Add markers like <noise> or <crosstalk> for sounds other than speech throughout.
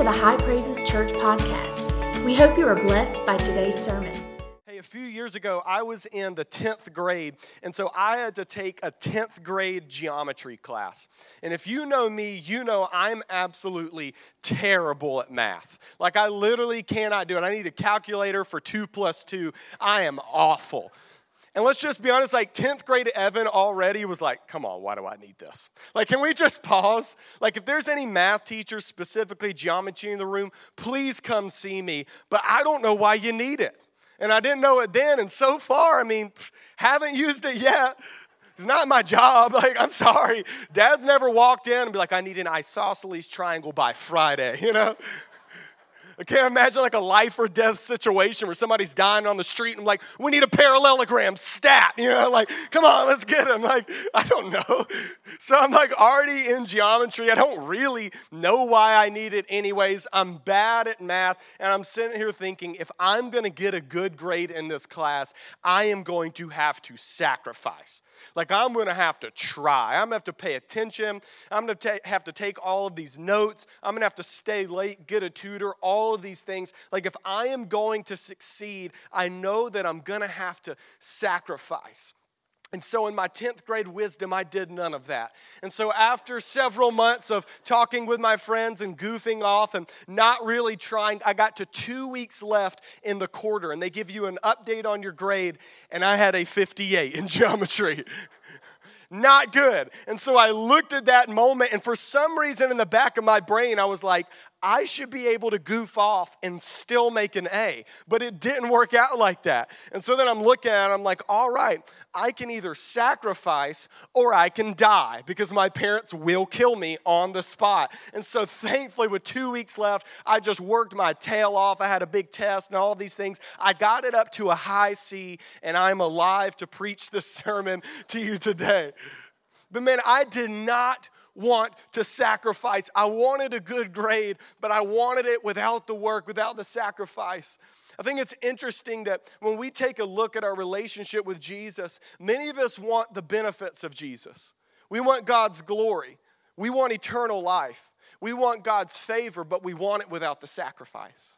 to the High Praises Church podcast. We hope you are blessed by today's sermon. Hey, a few years ago, I was in the 10th grade, and so I had to take a 10th grade geometry class. And if you know me, you know I'm absolutely terrible at math. Like, I literally cannot do it. I need a calculator for 2 plus 2. I am awful. And let's just be honest, like 10th grade Evan already was like, come on, why do I need this? Like, can we just pause? Like, if there's any math teachers, specifically geometry in the room, please come see me. But I don't know why you need it. And I didn't know it then. And so far, I mean, haven't used it yet. It's not my job. <laughs> Like, I'm sorry. Dad's never walked in and be like, I need an isosceles triangle by Friday, <laughs> you know? I can't imagine like a life or death situation where somebody's dying on the street and I'm like, we need a parallelogram stat, you know, like, come on, let's get him. Like, I don't know. So I'm like already in geometry. I don't really know why I need it anyways. I'm bad at math. And I'm sitting here thinking, if I'm going to get a good grade in this class, I am going to have to sacrifice. Like, I'm gonna have to try. I'm gonna have to pay attention. I'm gonna ta- have to take all of these notes. I'm gonna have to stay late, get a tutor, all of these things. Like, if I am going to succeed, I know that I'm gonna have to sacrifice. And so, in my 10th grade wisdom, I did none of that. And so, after several months of talking with my friends and goofing off and not really trying, I got to two weeks left in the quarter, and they give you an update on your grade, and I had a 58 in <laughs> geometry. not good. And so I looked at that moment, and for some reason in the back of my brain, I was like, I should be able to goof off and still make an A. But it didn't work out like that. And so then I'm looking at it, I'm like, all right, I can either sacrifice or I can die because my parents will kill me on the spot. And so thankfully, with two weeks left, I just worked my tail off. I had a big test and all these things. I got it up to a high C, and I'm alive to preach this <laughs> sermon to you today. But man, I did not want to sacrifice. I wanted a good grade, but I wanted it without the work, without the sacrifice. I think it's interesting that when we take a look at our relationship with Jesus, many of us want the benefits of Jesus. We want God's glory, we want eternal life, we want God's favor, but we want it without the sacrifice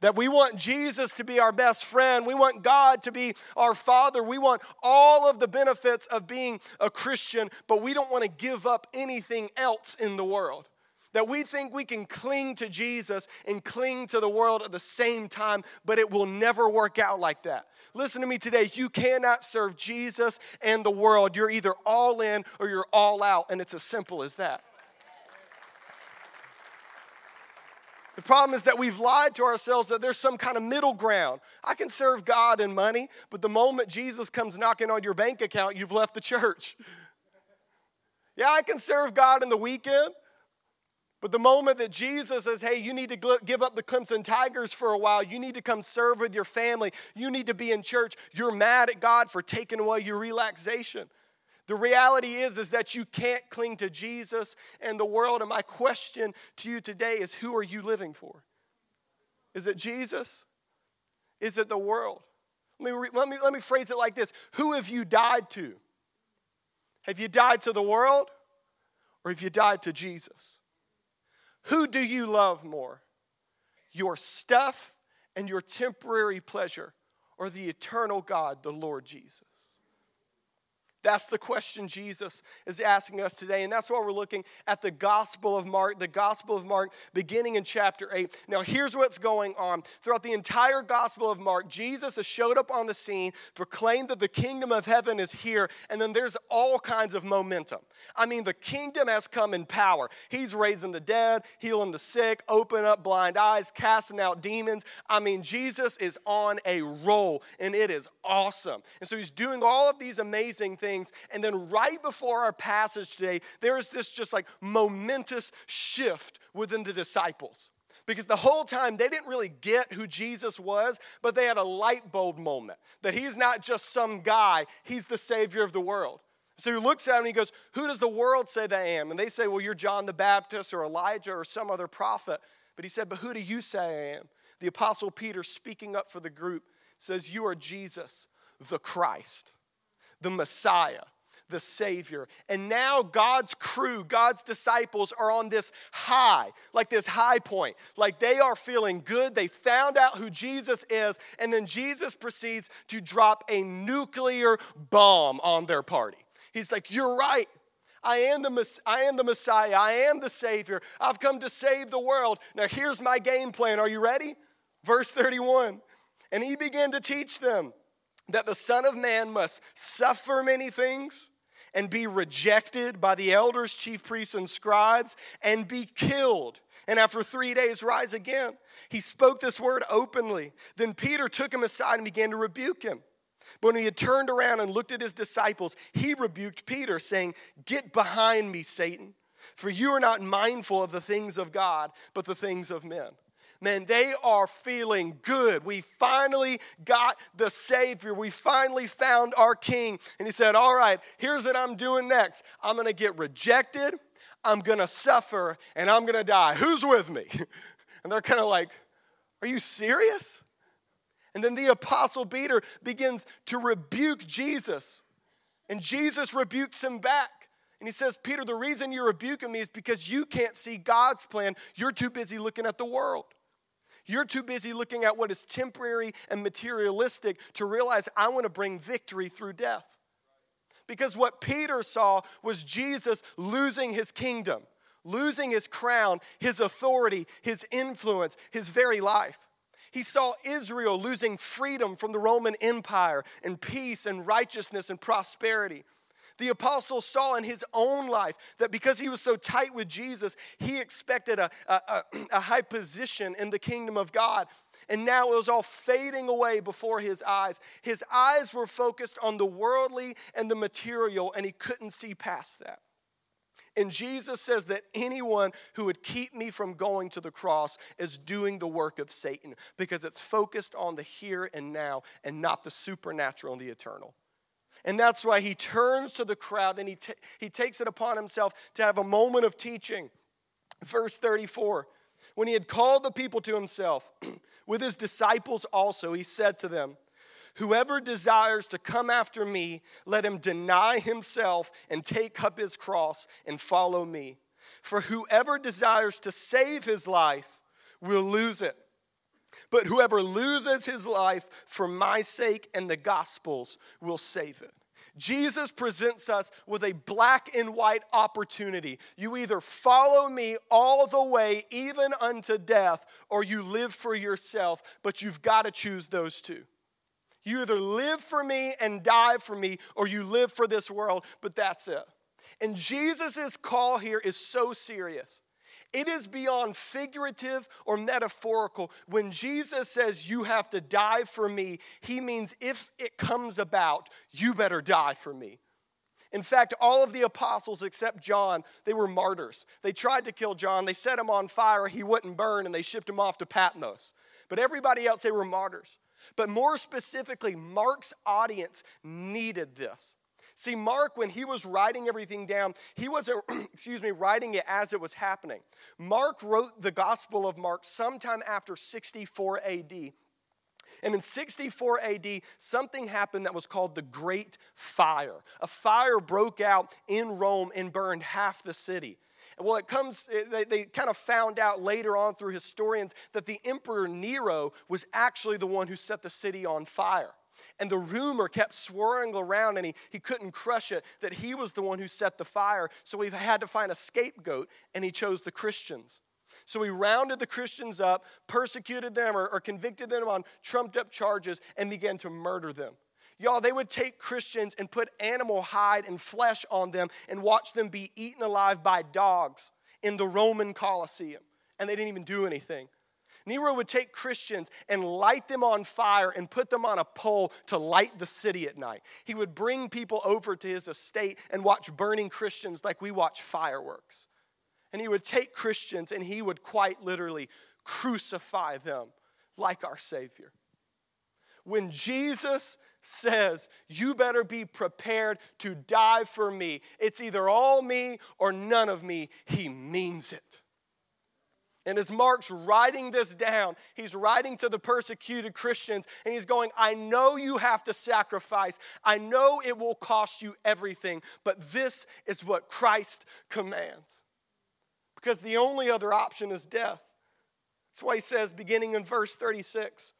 that we want Jesus to be our best friend. We want God to be our Father. We want all of the benefits of being a Christian, but we don't want to give up anything else in the world. That we think we can cling to Jesus and cling to the world at the same time, but it will never work out like that. Listen to me today. You cannot serve Jesus and the world. You're either all in or you're all out, and it's as simple as that. The problem is that we've lied to ourselves that there's some kind of middle ground. I can serve God and money, but the moment Jesus comes knocking on your bank account, you've left the church. <laughs> Yeah, I can serve God in the weekend, but the moment that Jesus says, hey, you need to give up the Clemson Tigers for a while, you need to come serve with your family, you need to be in church, you're mad at God for taking away your relaxation. The reality is is that you can't cling to Jesus and the world and my question to you today is who are you living for? Is it Jesus? Is it the world? Let me, let me, let me phrase it like this Who have you died to? Have you died to the world or have you died to Jesus? Who do you love more? Your stuff and your temporary pleasure or the eternal God, the Lord Jesus? That's the question Jesus is asking us today. And that's why we're looking at the Gospel of Mark, the Gospel of Mark, beginning in chapter 8. Now, here's what's going on. Throughout the entire Gospel of Mark, Jesus has showed up on the scene, proclaimed that the kingdom of heaven is here, and then there's all kinds of momentum. I mean, the kingdom has come in power. He's raising the dead, healing the sick, opening up blind eyes, casting out demons. I mean, Jesus is on a roll, and it is awesome. And so he's doing all of these amazing things things. And then right before our passage today, there is this just like momentous shift within the disciples. Because the whole time they didn't really get who Jesus was, but they had a light bulb moment that he's not just some guy, he's the Savior of the world. So he looks at him and he goes, Who does the world say that I am? And they say, Well, you're John the Baptist or Elijah or some other prophet. But he said, But who do you say I am? The Apostle Peter, speaking up for the group, says, You are Jesus, the Christ the Messiah, the Savior. And now God's crew, God's disciples are on this high, like this high point. Like they are feeling good. They found out who Jesus is. And then Jesus proceeds to drop a nuclear bomb on their party. He's like, You're right. I am, the, I am the Messiah. I am the Savior. I've come to save the world. Now, here's my game plan. Are you ready? Verse 31. And he began to teach them that the Son of Man must suffer many things and be rejected by the elders, chief priests, and scribes, and be killed, and after three days rise again. He spoke this word openly. Then Peter took him aside and began to rebuke him. But when he had turned around and looked at his disciples, he rebuked Peter, saying, Get behind me, Satan, for you are not mindful of the things of God, but the things of men man, they are feeling good. We finally got the Savior. We finally found our King. And he said, All right, here's what I'm doing next I'm going to get rejected, I'm going to suffer, and I'm going to die. Who's with me? <laughs> And they're kind of like, Are you serious? And then the apostle Peter begins to rebuke Jesus. And Jesus rebukes him back. And he says, Peter, the reason you're rebuking me is because you can't see God's plan. You're too busy looking at the world. You're too busy looking at what is temporary and materialistic to realize I want to bring victory through death. Because what Peter saw was Jesus losing his kingdom, losing his crown, his authority, his influence, his very life. He saw Israel losing freedom from the Roman Empire and peace and righteousness and prosperity. The apostle saw in his own life that because he was so tight with Jesus, he expected a, a, <clears throat> a, high position in the kingdom of God. And now it was all fading away before his eyes. His eyes were focused on the worldly and the material, and he couldn't see past that. And Jesus says that anyone who would keep me from going to the cross is doing the work of Satan because it's focused on the here and now and not the supernatural and the eternal. And that's why he turns to the crowd and he, t- he takes it upon himself to have a moment of teaching. Verse 34 When he had called the people to himself, <clears throat> with his disciples also, he said to them, Whoever desires to come after me, let him deny himself and take up his cross and follow me. For whoever desires to save his life will lose it but whoever loses his life for my sake and the gospel's will save it. Jesus presents us with a black and white opportunity. You either follow me all the way, even unto death, or you live for yourself, but you've got to choose those two. You either live for me and die for me, or you live for this world, but that's it. And Jesus' call here is so serious. It is beyond figurative or metaphorical. When Jesus says, You have to die for me, he means if it comes about, you better die for me. In fact, all of the apostles except John, they were martyrs. They tried to kill John, they set him on fire, he wouldn't burn, and they shipped him off to Patmos. But everybody else, they were martyrs. But more specifically, Mark's audience needed this. See, Mark, when he was writing everything down, he wasn't, <clears throat> excuse me, writing it as it was happening. Mark wrote the Gospel of Mark sometime after 64 AD. And in 64 AD, something happened that was called the Great Fire. A fire broke out in Rome and burned half the city. Well, it comes, they, they kind of found out later on through historians that the Emperor Nero was actually the one who set the city on fire. And the rumor kept swirling around, and he, he couldn't crush it that he was the one who set the fire. So he had to find a scapegoat, and he chose the Christians. So he rounded the Christians up, persecuted them, or, or convicted them on trumped up charges, and began to murder them. Y'all, they would take Christians and put animal hide and flesh on them and watch them be eaten alive by dogs in the Roman Colosseum. And they didn't even do anything. Nero would take Christians and light them on fire and put them on a pole to light the city at night. He would bring people over to his estate and watch burning Christians like we watch fireworks. And he would take Christians and he would quite literally crucify them like our Savior. When Jesus says, You better be prepared to die for me, it's either all me or none of me, he means it. And as Mark's writing this down, he's writing to the persecuted Christians and he's going, I know you have to sacrifice. I know it will cost you everything, but this is what Christ commands. Because the only other option is death. That's why he says, beginning in verse 36,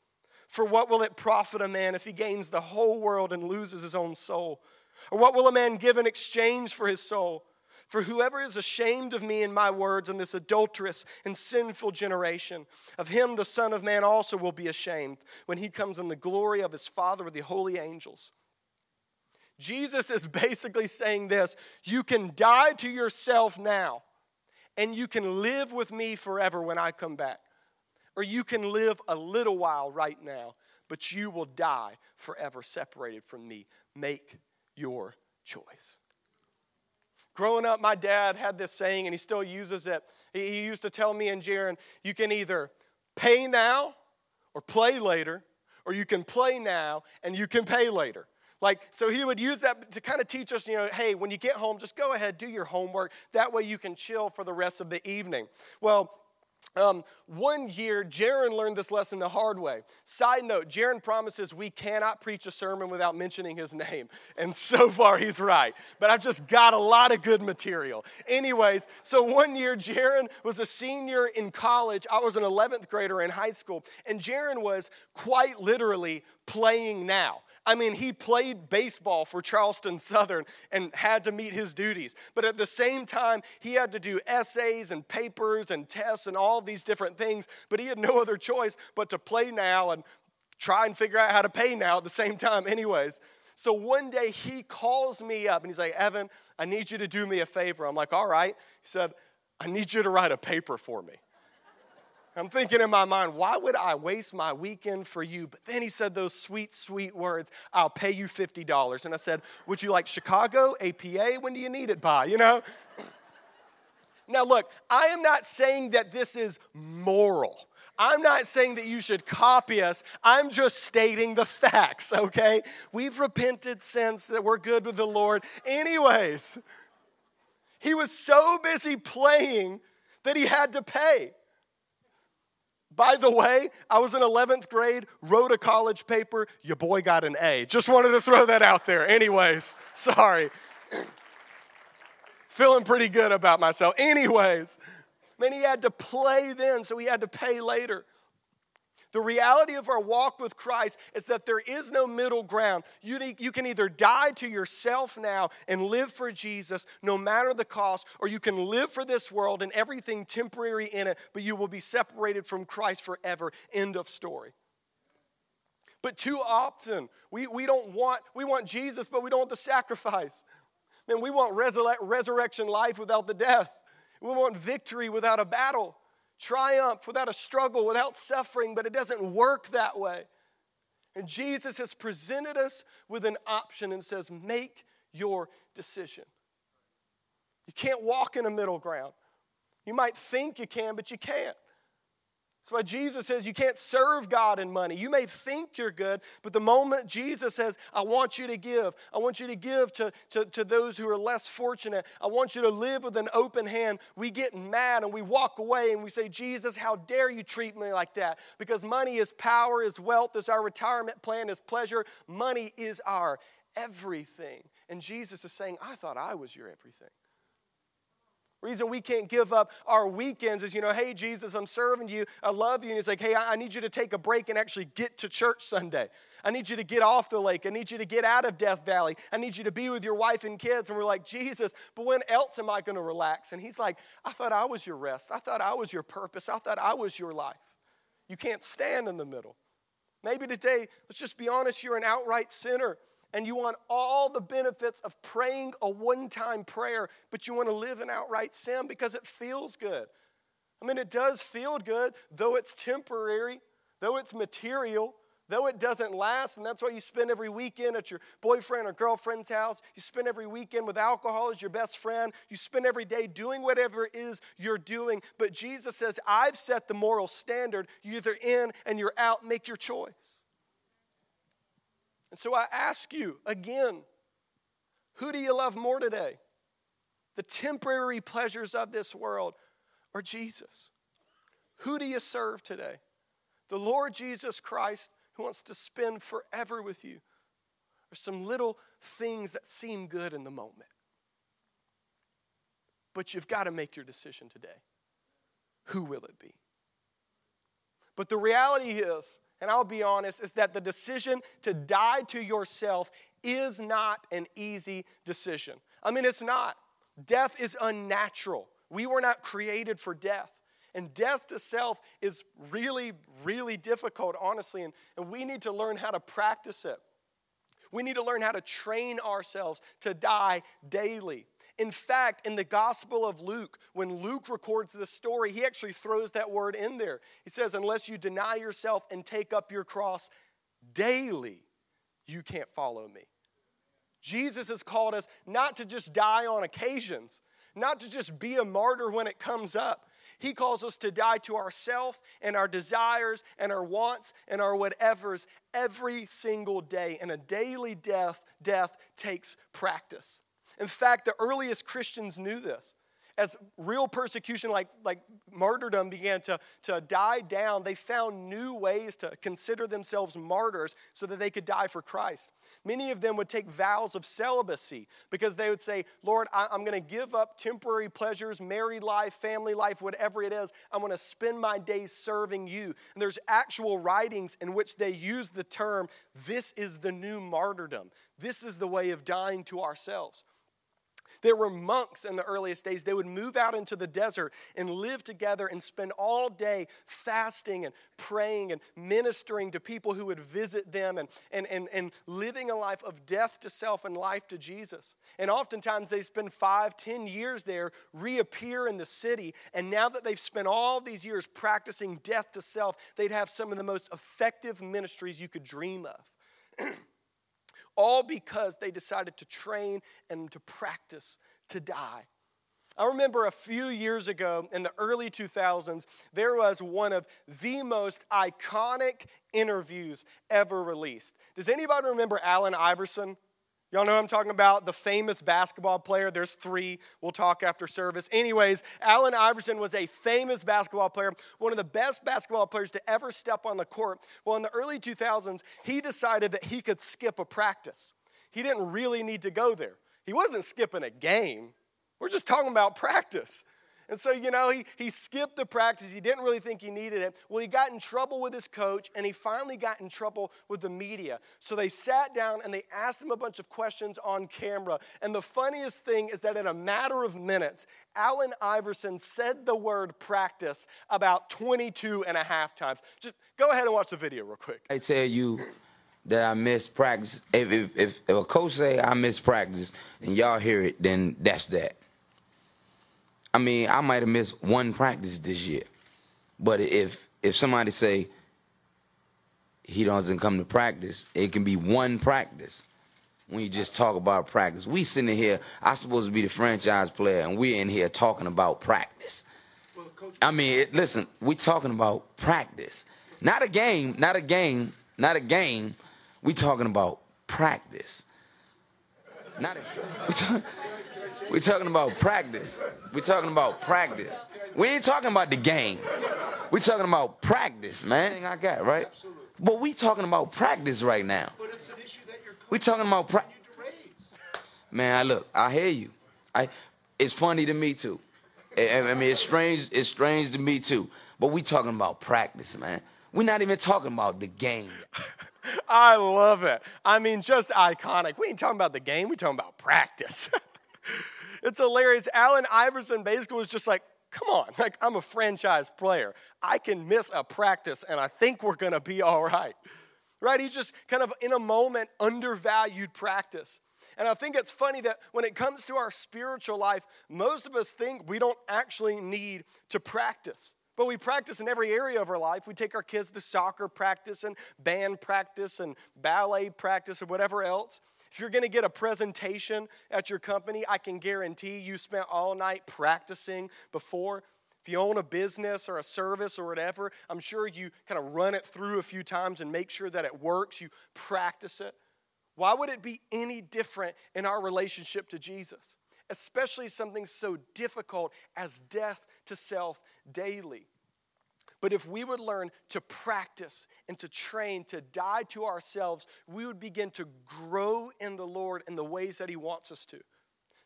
For what will it profit a man if he gains the whole world and loses his own soul? Or what will a man give in exchange for his soul? For whoever is ashamed of me and my words in this adulterous and sinful generation, of him the Son of Man also will be ashamed when he comes in the glory of his Father with the holy angels. Jesus is <laughs> basically saying this you can die to yourself now, and you can live with me forever when I come back. Or you can live a little while right now, but you will die forever separated from me. Make your choice. Growing up, my dad had this saying, and he still uses it. He used to tell me and Jaron, you can either pay now or play later, or you can play now and you can pay later. Like, so he would use that to kind of teach us, you know, hey, when you get home, just go ahead, do your homework. That way you can chill for the rest of the evening. Well, um, one year, Jaron learned this lesson the hard way. Side note, Jaron promises we cannot preach a sermon without mentioning his name. And so <laughs> far, he's right. But I've just got a lot of good material. Anyways, so one year, Jaron was a senior in college. I was an 11th grader in high school. And Jaron was quite literally playing now. I mean, he played baseball for Charleston Southern and had to meet his duties. But at the same time, he had to do essays and papers and tests and all these different things. But he had no <laughs> other choice but to play now and try and figure out how to pay now at the same time, anyways. So one day he calls me up and he's like, Evan, I need you to do me a favor. I'm like, all right. He said, I need you to write a paper for me. I'm thinking in my mind, why would I waste my weekend for you? But then he said those sweet, sweet words, I'll pay you $50. And I said, Would you like Chicago, APA? When do you need it by? You know? <clears throat> now, look, I am not saying that this is moral. I'm not saying that you should copy us. I'm just stating the facts, okay? We've repented since that we're good with the Lord. Anyways, he was so busy playing that he had to pay. By the way, I was in 11th grade, wrote a college paper, your boy got an A. Just wanted to throw that out there. Anyways, <laughs> sorry. <clears throat> Feeling pretty good about myself. Anyways, man, he had to play then, so he had to pay later. The reality of our walk with Christ is that there is no middle ground. You, you can either die to yourself now and live for Jesus no matter the cost, or you can live for this world and everything temporary in it, but you will be separated from Christ forever. End of story. But too often, we, we don't want, we want Jesus, but we don't want the sacrifice. Man, we want resurrection life without the death. We want victory without a battle triumph without a struggle, without suffering, but it doesn't work that way. And Jesus has presented us with an option and says, Make your decision. You can't walk in a middle ground. You might think you can, but you can't. That's why Jesus says you can't serve God in money. You may think you're good, but the moment Jesus says, I want you to give, I want you to give to, to, to those who are less fortunate, I want you to live with an open hand, we get mad and we walk away and we say, Jesus, how dare you treat me like that? Because money is power, is wealth, is our retirement plan, is pleasure. Money is our everything. And Jesus is saying, I thought I was your everything. Reason we can't give up our weekends is, you know, hey, Jesus, I'm serving you. I love you. And he's like, hey, I need you to take a break and actually get to church Sunday. I need you to get off the lake. I need you to get out of Death Valley. I need you to be with your wife and kids. And we're like, Jesus, but when else am I going to relax? And he's like, I thought I was your rest. I thought I was your purpose. I thought I was your life. You can't stand in the middle. Maybe today, let's just be honest, you're an outright sinner and you want all the benefits of praying a one time prayer, but you want to live in outright sin because it feels good. I mean, it does feel good, though it's temporary, though it's material, though it doesn't last, and that's why you spend every weekend at your boyfriend or girlfriend's house. You spend every weekend with alcohol as your best friend. You spend every day doing whatever it is you're doing. But Jesus says, I've set the moral standard. You're either in and you're out. Make your choice. And so I ask you again who do you love more today? The temporary pleasures of this world or Jesus? Who do you serve today? The Lord Jesus Christ who wants to spend forever with you, or some little things that seem good in the moment? But you've got to make your decision today. Who will it be? But the reality is, and I'll be honest, is that the decision to die to yourself is not an easy decision. I mean, it's not. Death is unnatural. We were not created for death. And death to self is really, really difficult, honestly, and, and we need to learn how to practice it. We need to learn how to train ourselves to die daily. In fact, in the Gospel of Luke, when Luke records the story, he actually throws that word in there. He says, Unless you deny yourself and take up your cross daily, you can't follow me. Jesus has called us not to just die on occasions, not to just be a martyr when it comes up. He calls us to die to ourself and our desires and our wants and our whatevers every single day. And a daily death, death takes practice. In fact, the earliest Christians knew this as real persecution like, like martyrdom began to, to die down, they found new ways to consider themselves martyrs so that they could die for Christ. Many of them would take vows of celibacy because they would say, Lord, I, am going to give up temporary pleasures, married life, family life, whatever it is. I'm going to spend my days serving you. And there's actual writings in which they use the term, this is the new martyrdom. This is the way of dying to ourselves. There were monks in the earliest days. They would move out into the desert and live together and spend all day fasting and praying and ministering to people who would visit them and, and, and, and living a life of death to self and life to Jesus. And oftentimes they spend five, ten years there, reappear in the city, and now that they've spent all these years practicing death to self, they'd have some of the most effective ministries you could dream of. <clears throat> all because they decided to train and to practice to die. I remember a few years ago in the early 2000s, there was one of the most iconic interviews ever released. Does anybody remember Allen Iverson? Y'all know I'm talking about the famous basketball player. There's three. We'll talk after service. Anyways, Allen Iverson was a famous basketball player, one of the best basketball players to ever step on the court. Well, in the early 2000s, he decided that he could skip a practice. He didn't really need to go there. He wasn't skipping a game. We're just talking about practice. And so, you know, he, he skipped the practice. He didn't really think he needed it. Well, he got in trouble with his coach, and he finally got in trouble with the media. So they sat down and they asked him a bunch of questions on camera. And the funniest thing is that in a matter of minutes, Allen Iverson said the word practice about 22 and a half times. Just go ahead and watch the video real quick. I tell you that I miss practice. If, if, if, if a coach say I miss practice and y'all hear it, then that's that. I mean, I might have missed one practice this year, but if if somebody say he doesn't come to practice, it can be one practice. When you just talk about practice, we sitting here. I supposed to be the franchise player, and we're in here talking about practice. I mean, it, listen, we talking about practice, not a game, not a game, not a game. We talking about practice. Not a, <laughs> we talking about practice. We're talking about practice. We ain't talking about the game. We're talking about practice, man. I got right. Absolutely. But we talking about practice right now. But it's an issue that you're. We talking about practice. Man, I look. I hear you. I. It's funny to me too. I, I mean, it's strange. It's strange to me too. But we talking about practice, man. We're not even talking about the game. I love it. I mean, just iconic. We ain't talking about the game. We talking about practice. It's hilarious. Allen Iverson basically was just like, come on, like I'm a franchise player. I can miss a practice and I think we're gonna be all right. Right? He just kind of in a moment undervalued practice. And I think it's funny that when it comes to our spiritual life, most of us think we don't actually need to practice. But we practice in every area of our life. We take our kids to soccer practice and band practice and ballet practice and whatever else. If you're going to get a presentation at your company, I can guarantee you spent all night practicing before. If you own a business or a service or whatever, I'm sure you kind of run it through a few times and make sure that it works. You practice it. Why would it be any different in our relationship to Jesus? Especially something so difficult as death to self daily. But if we would learn to practice and to train, to die to ourselves, we would begin to grow in the Lord in the ways that He wants us to.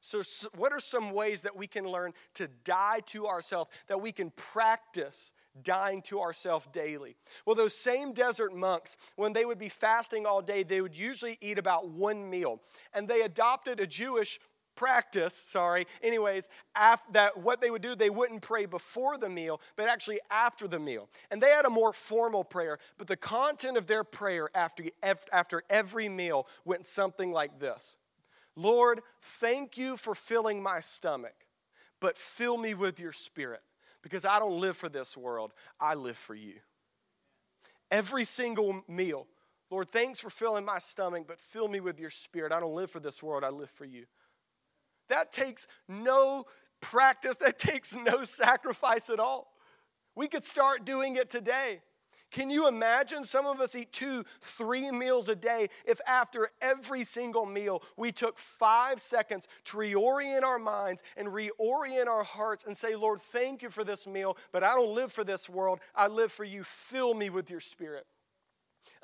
So, what are some ways that we can learn to die to ourselves, that we can practice dying to ourselves daily? Well, those same desert monks, when they would be fasting all day, they would usually eat about one meal. And they adopted a Jewish practice, sorry, anyways, af- that what they would do, they wouldn't pray before the meal, but actually after the meal. And they had a more formal prayer, but the content of their prayer after, after every meal went something like this Lord, thank you for filling my stomach, but fill me with your spirit, because I don't live for this world, I live for you. Every single meal, Lord, thanks for filling my stomach, but fill me with your spirit. I don't live for this world, I live for you. That takes no practice, <laughs> that takes no sacrifice at all. We could start doing it today. Can you imagine? Some of us eat two, three meals a day. If after every single meal we took five seconds to reorient our minds and reorient our hearts and say, Lord, thank you for this meal, but I don't live for this world. I live for you. Fill me with your spirit.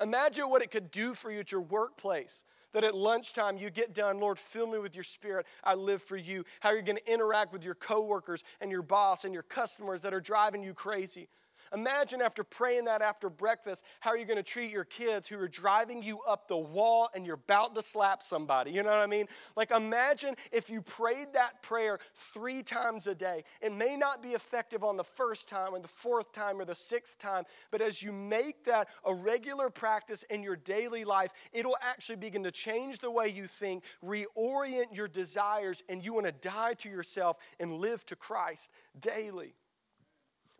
Imagine what it could do for you at your workplace that at lunchtime you get done, Lord, fill me with your spirit. I live for you. How you're going to interact with your coworkers and your boss and your customers that are driving you crazy. Imagine after praying that after breakfast, how are you going to treat your kids who are driving you up the wall and you're about to slap somebody? You know what I mean? Like, imagine if you prayed that prayer three times a day. It may not be effective on the first time or the fourth time or the sixth time, but as you make that a regular practice in your daily life, it'll actually begin to change the way you think, reorient your desires, and you want to die to yourself and live to Christ daily.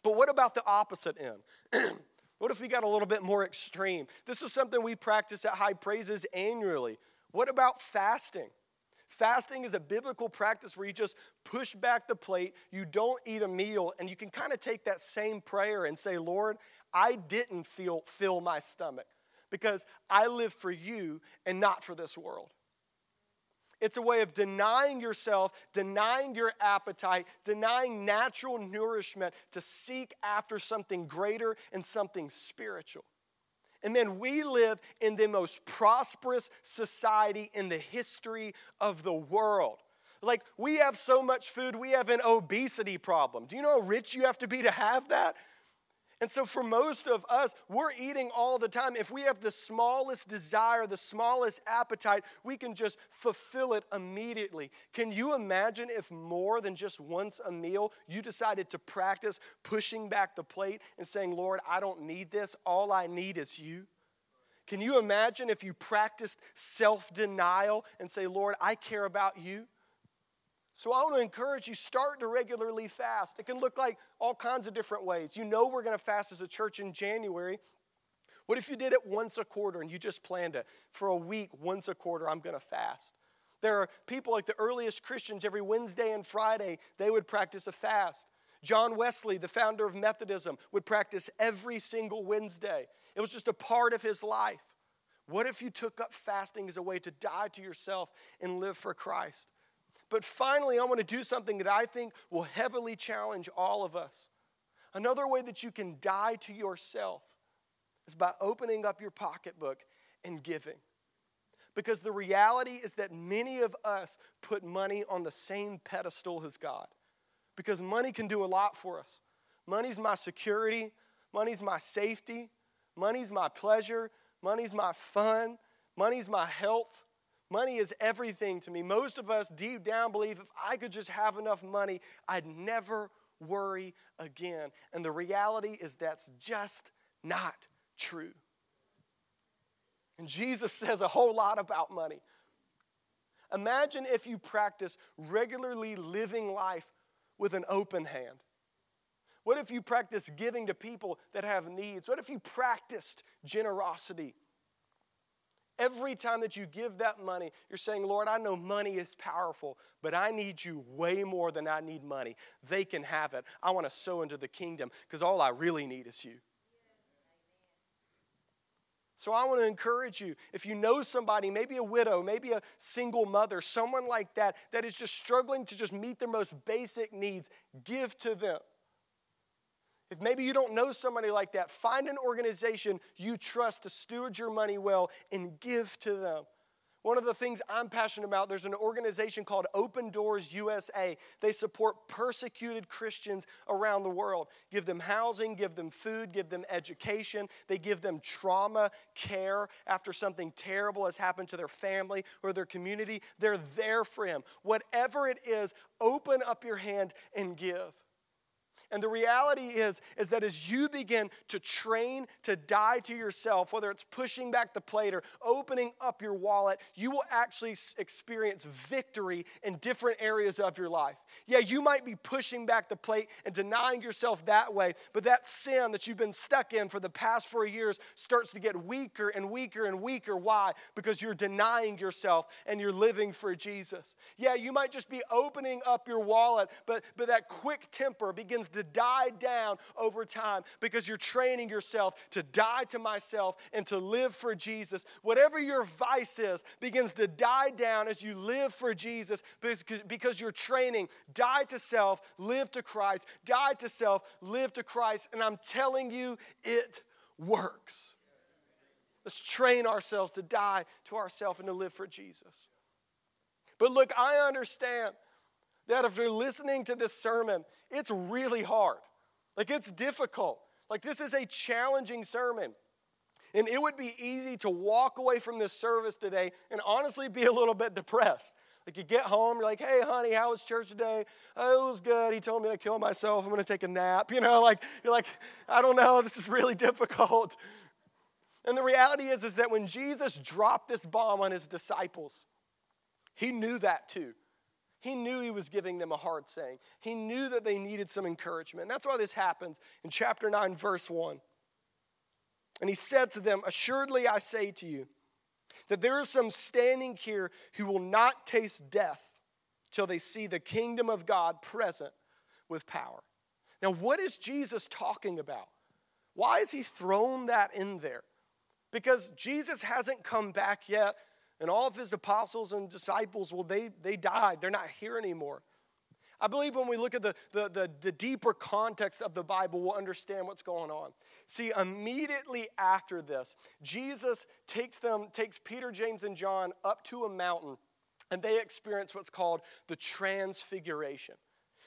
But what about the opposite end? <clears throat> what if we got a little bit more extreme? This is something we practice at High Praises annually. What about fasting? Fasting is a biblical practice where you just push back the plate, you don't eat a meal, and you can kind of take that same prayer and say, Lord, I didn't feel fill my stomach because I live for you and not for this world. It's a way of denying yourself, denying your appetite, denying natural nourishment to seek after something greater and something spiritual. And then we live in the most prosperous society in the history of the world. Like, we have so much food, we have an obesity problem. Do you know how rich you have to be to have that? And so, for most of us, we're eating all the time. If we have the smallest desire, the smallest appetite, we can just fulfill it immediately. Can you imagine if more than just once a meal, you decided to practice pushing back the plate and saying, Lord, I don't need this. All I need is you? Can you imagine if you practiced self denial and say, Lord, I care about you? So I want to encourage you start to regularly fast. It can look like all kinds of different ways. You know we're going to fast as a church in January. What if you did it once a quarter and you just planned it for a week once a quarter I'm going to fast? There are people like the earliest Christians every Wednesday and Friday they would practice a fast. John Wesley, the founder of Methodism, would practice every single Wednesday. It was just a part of his life. What if you took up fasting as a way to die to yourself and live for Christ? But finally, I want to do something that I think will heavily challenge all of us. Another way that you can die to yourself is by opening up your pocketbook and giving. Because the reality is that many of us put money on the same pedestal as God. Because money can do a lot for us. Money's my security, money's my safety, money's my pleasure, money's my fun, money's my health. Money is everything to me. Most of us deep down believe if I could just have enough money, I'd never worry again. And the reality is that's just not true. And Jesus <laughs> says a whole lot about money. Imagine if you practice regularly living life with an open hand. What if you practice giving to people that have needs? What if you practiced generosity? Every time that you give that money, you're saying, Lord, I know money is powerful, but I need you way more than I need money. They can have it. I want to sow into the kingdom because all I really need is you. So I want to encourage you if you know somebody, maybe a widow, maybe a single mother, someone like that, that is just struggling to just meet their most basic needs, give to them. If maybe you don't know somebody like that, find an organization you trust to steward your money well and give to them. One of the things I'm passionate about, there's an organization called Open Doors USA. They support persecuted Christians around the world. Give them housing, give them food, give them education. They give them trauma care after something terrible has happened to their family or their community. They're there for them. Whatever it is, open up your hand and give. And the reality is, is that as you begin to train to die to yourself, whether it's pushing back the plate or opening up your wallet, you will actually experience victory in different areas of your life. Yeah, you might be pushing back the plate and denying yourself that way, but that sin that you've been stuck in for the past four years starts to get weaker and weaker and weaker. Why? Because you're denying yourself and you're living for Jesus. Yeah, you might just be opening up your wallet, but, but that quick temper begins to die down over time because you're training yourself to die to myself and to live for Jesus. Whatever your vice is begins to die down as you live for Jesus because, because you're training die to self, live to Christ, die to self, live to Christ. And I'm telling you, it works. Let's train ourselves to die to ourselves and to live for Jesus. But look, I understand that if you're listening to this sermon, it's really hard. Like, it's difficult. Like, this is a challenging sermon. And it would be easy to walk away from this service today and honestly be a little bit depressed. Like, you get home, you're like, hey, honey, how was church today? Oh, it was good. He told me to kill myself. I'm going to take a nap. You know, like, you're like, I don't know. This is really <laughs> difficult. And the reality is, is that when Jesus dropped this bomb on his disciples, he knew that too. He knew he was giving them a hard saying. He knew that they needed some encouragement. That's why this happens in chapter 9, verse 1. And he said to them, Assuredly I say to you, that there are some standing here who will not taste death till they see the kingdom of God present with power. Now, what is Jesus talking about? Why has he thrown that in there? Because Jesus hasn't come back yet and all of his apostles and disciples, well, they, they died. They're not here anymore. I believe when we look at the, the, the, the, deeper context of the Bible, we'll understand what's going on. See, immediately after this, Jesus takes them, takes Peter, James, and John up to a mountain, and they experience what's called the transfiguration.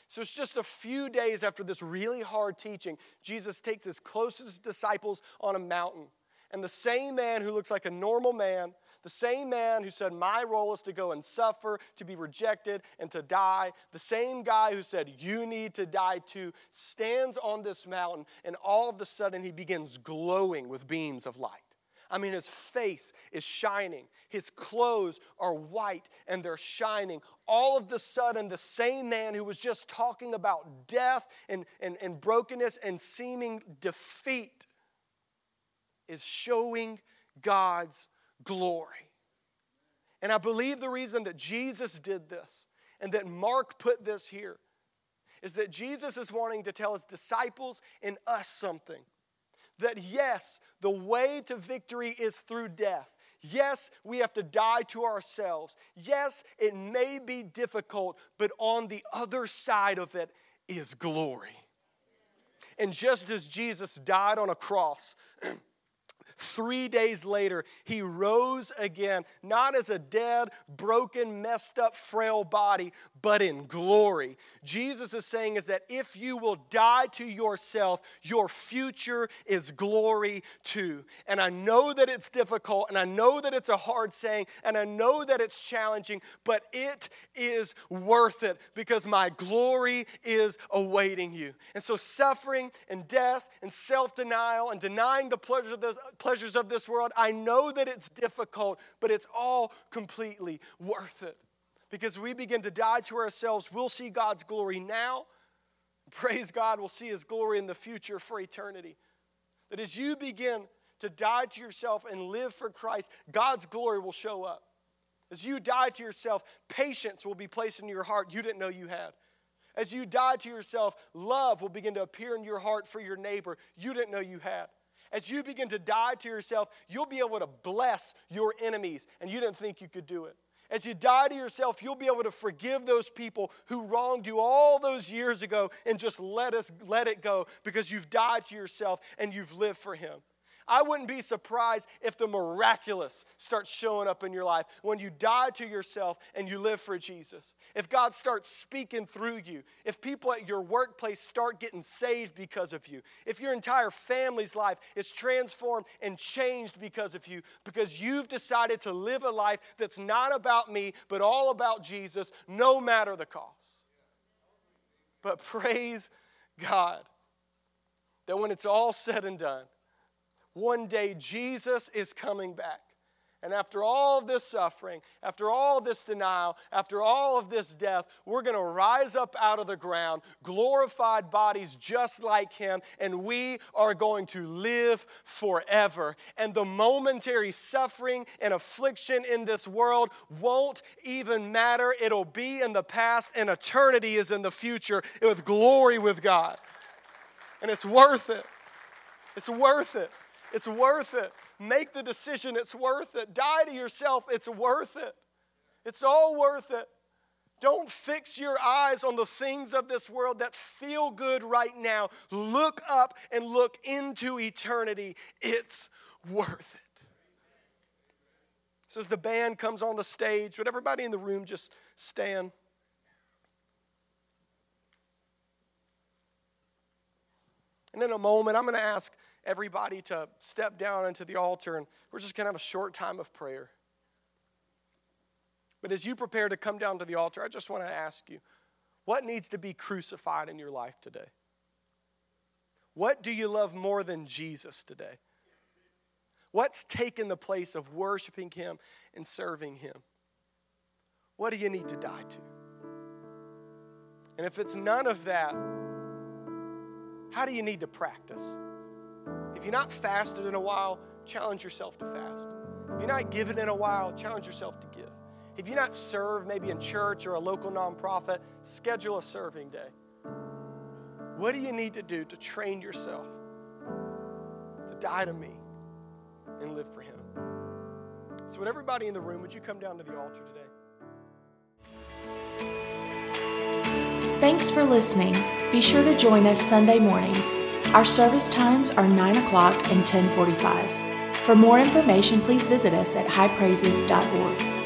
So it's just a few days after this really hard teaching, Jesus takes his closest disciples on a mountain. And the same man who looks like a normal man, the same man who said, My role is to go and suffer, to be rejected, and to die, the same guy who said, You need to die too, stands on this mountain, and all of a sudden he begins glowing with beams of light. I mean, his face is shining. His clothes are white and they're shining. All of the sudden, the same man who was just talking about death and, and, and brokenness and seeming defeat is showing God's glory. And I believe the reason that Jesus did this and that Mark put this here is that Jesus is wanting to tell his disciples and us something. That yes, the way to victory is through death. Yes, we have to die to ourselves. Yes, it may be difficult, but on the other side of it is glory. And just as Jesus died on a cross, <clears throat> Three days later, he rose again, not as a dead, broken, messed up, frail body, but in glory. Jesus is saying is that if you will die to yourself, your future is glory too. And I know that it's difficult, and I know that it's a hard saying, and I know that it's challenging, but it is worth it because my glory is awaiting you. And so, suffering and death and self denial and denying the pleasures of this pleasures of this world. I know that it's difficult, but it's all completely worth it. Because we begin to die to ourselves, we'll see God's glory now. Praise God, we'll see His glory in the future for eternity. That as you begin to die to yourself and live for Christ, God's glory will show up. As you die to yourself, patience will be placed in your heart you didn't know you had. As you die to yourself, love will begin to appear in your heart for your neighbor you didn't know you had as you begin to die to yourself, you'll be able to bless your enemies, and you didn't think you could do it. As you die to yourself, you'll be able to forgive those people who wronged you all those years ago and just let us let it go because you've died to yourself and you've lived for him. I wouldn't be surprised if the miraculous starts showing up in your life when you die to yourself and you live for Jesus. If God starts speaking through you, if people at your workplace start getting saved because of you, if your entire family's life is transformed and changed because of you, because you've decided to live a life that's not about me, but all about Jesus, no matter the cost. But praise God that when it's all said and done, one day Jesus is coming back. And after all of this suffering, after all this denial, after all of this death, we're going to rise up out of the ground, glorified bodies just like Him, and we are going to live forever. And the momentary suffering and affliction in this world won't even matter. It'll be in the past, and eternity is in the future with glory with God. And it's worth it. It's worth it. It's worth it. Make the decision, it's worth it. Die to yourself, it's worth it. It's all worth it. Don't fix your eyes on the things of this world that feel good right now. Look up and look into eternity. It's worth it. So, as the band comes on the stage, would everybody in the room just stand? And in a moment, I'm going to ask everybody to step down into the altar and we're just going to have a short time of prayer. But as you prepare to come down to the altar, I just want to ask you what needs to be crucified in your life today? What do you love more than Jesus today? What's taken the place of worshiping Him and serving Him? What do you need to die to? And if it's none of that, how do you need to practice? If you're not fasted in a while, challenge yourself to fast. If you're not given in a while, challenge yourself to give. If you're not served, maybe in church or a local nonprofit, schedule a serving day. What do you need to do to train yourself to die to me and live for Him? So, would everybody in the room, would you come down to the altar today? Thanks for listening. Be sure to join us Sunday mornings our service times are 9 o'clock and 1045. For more information, please visit us at highpraises.org.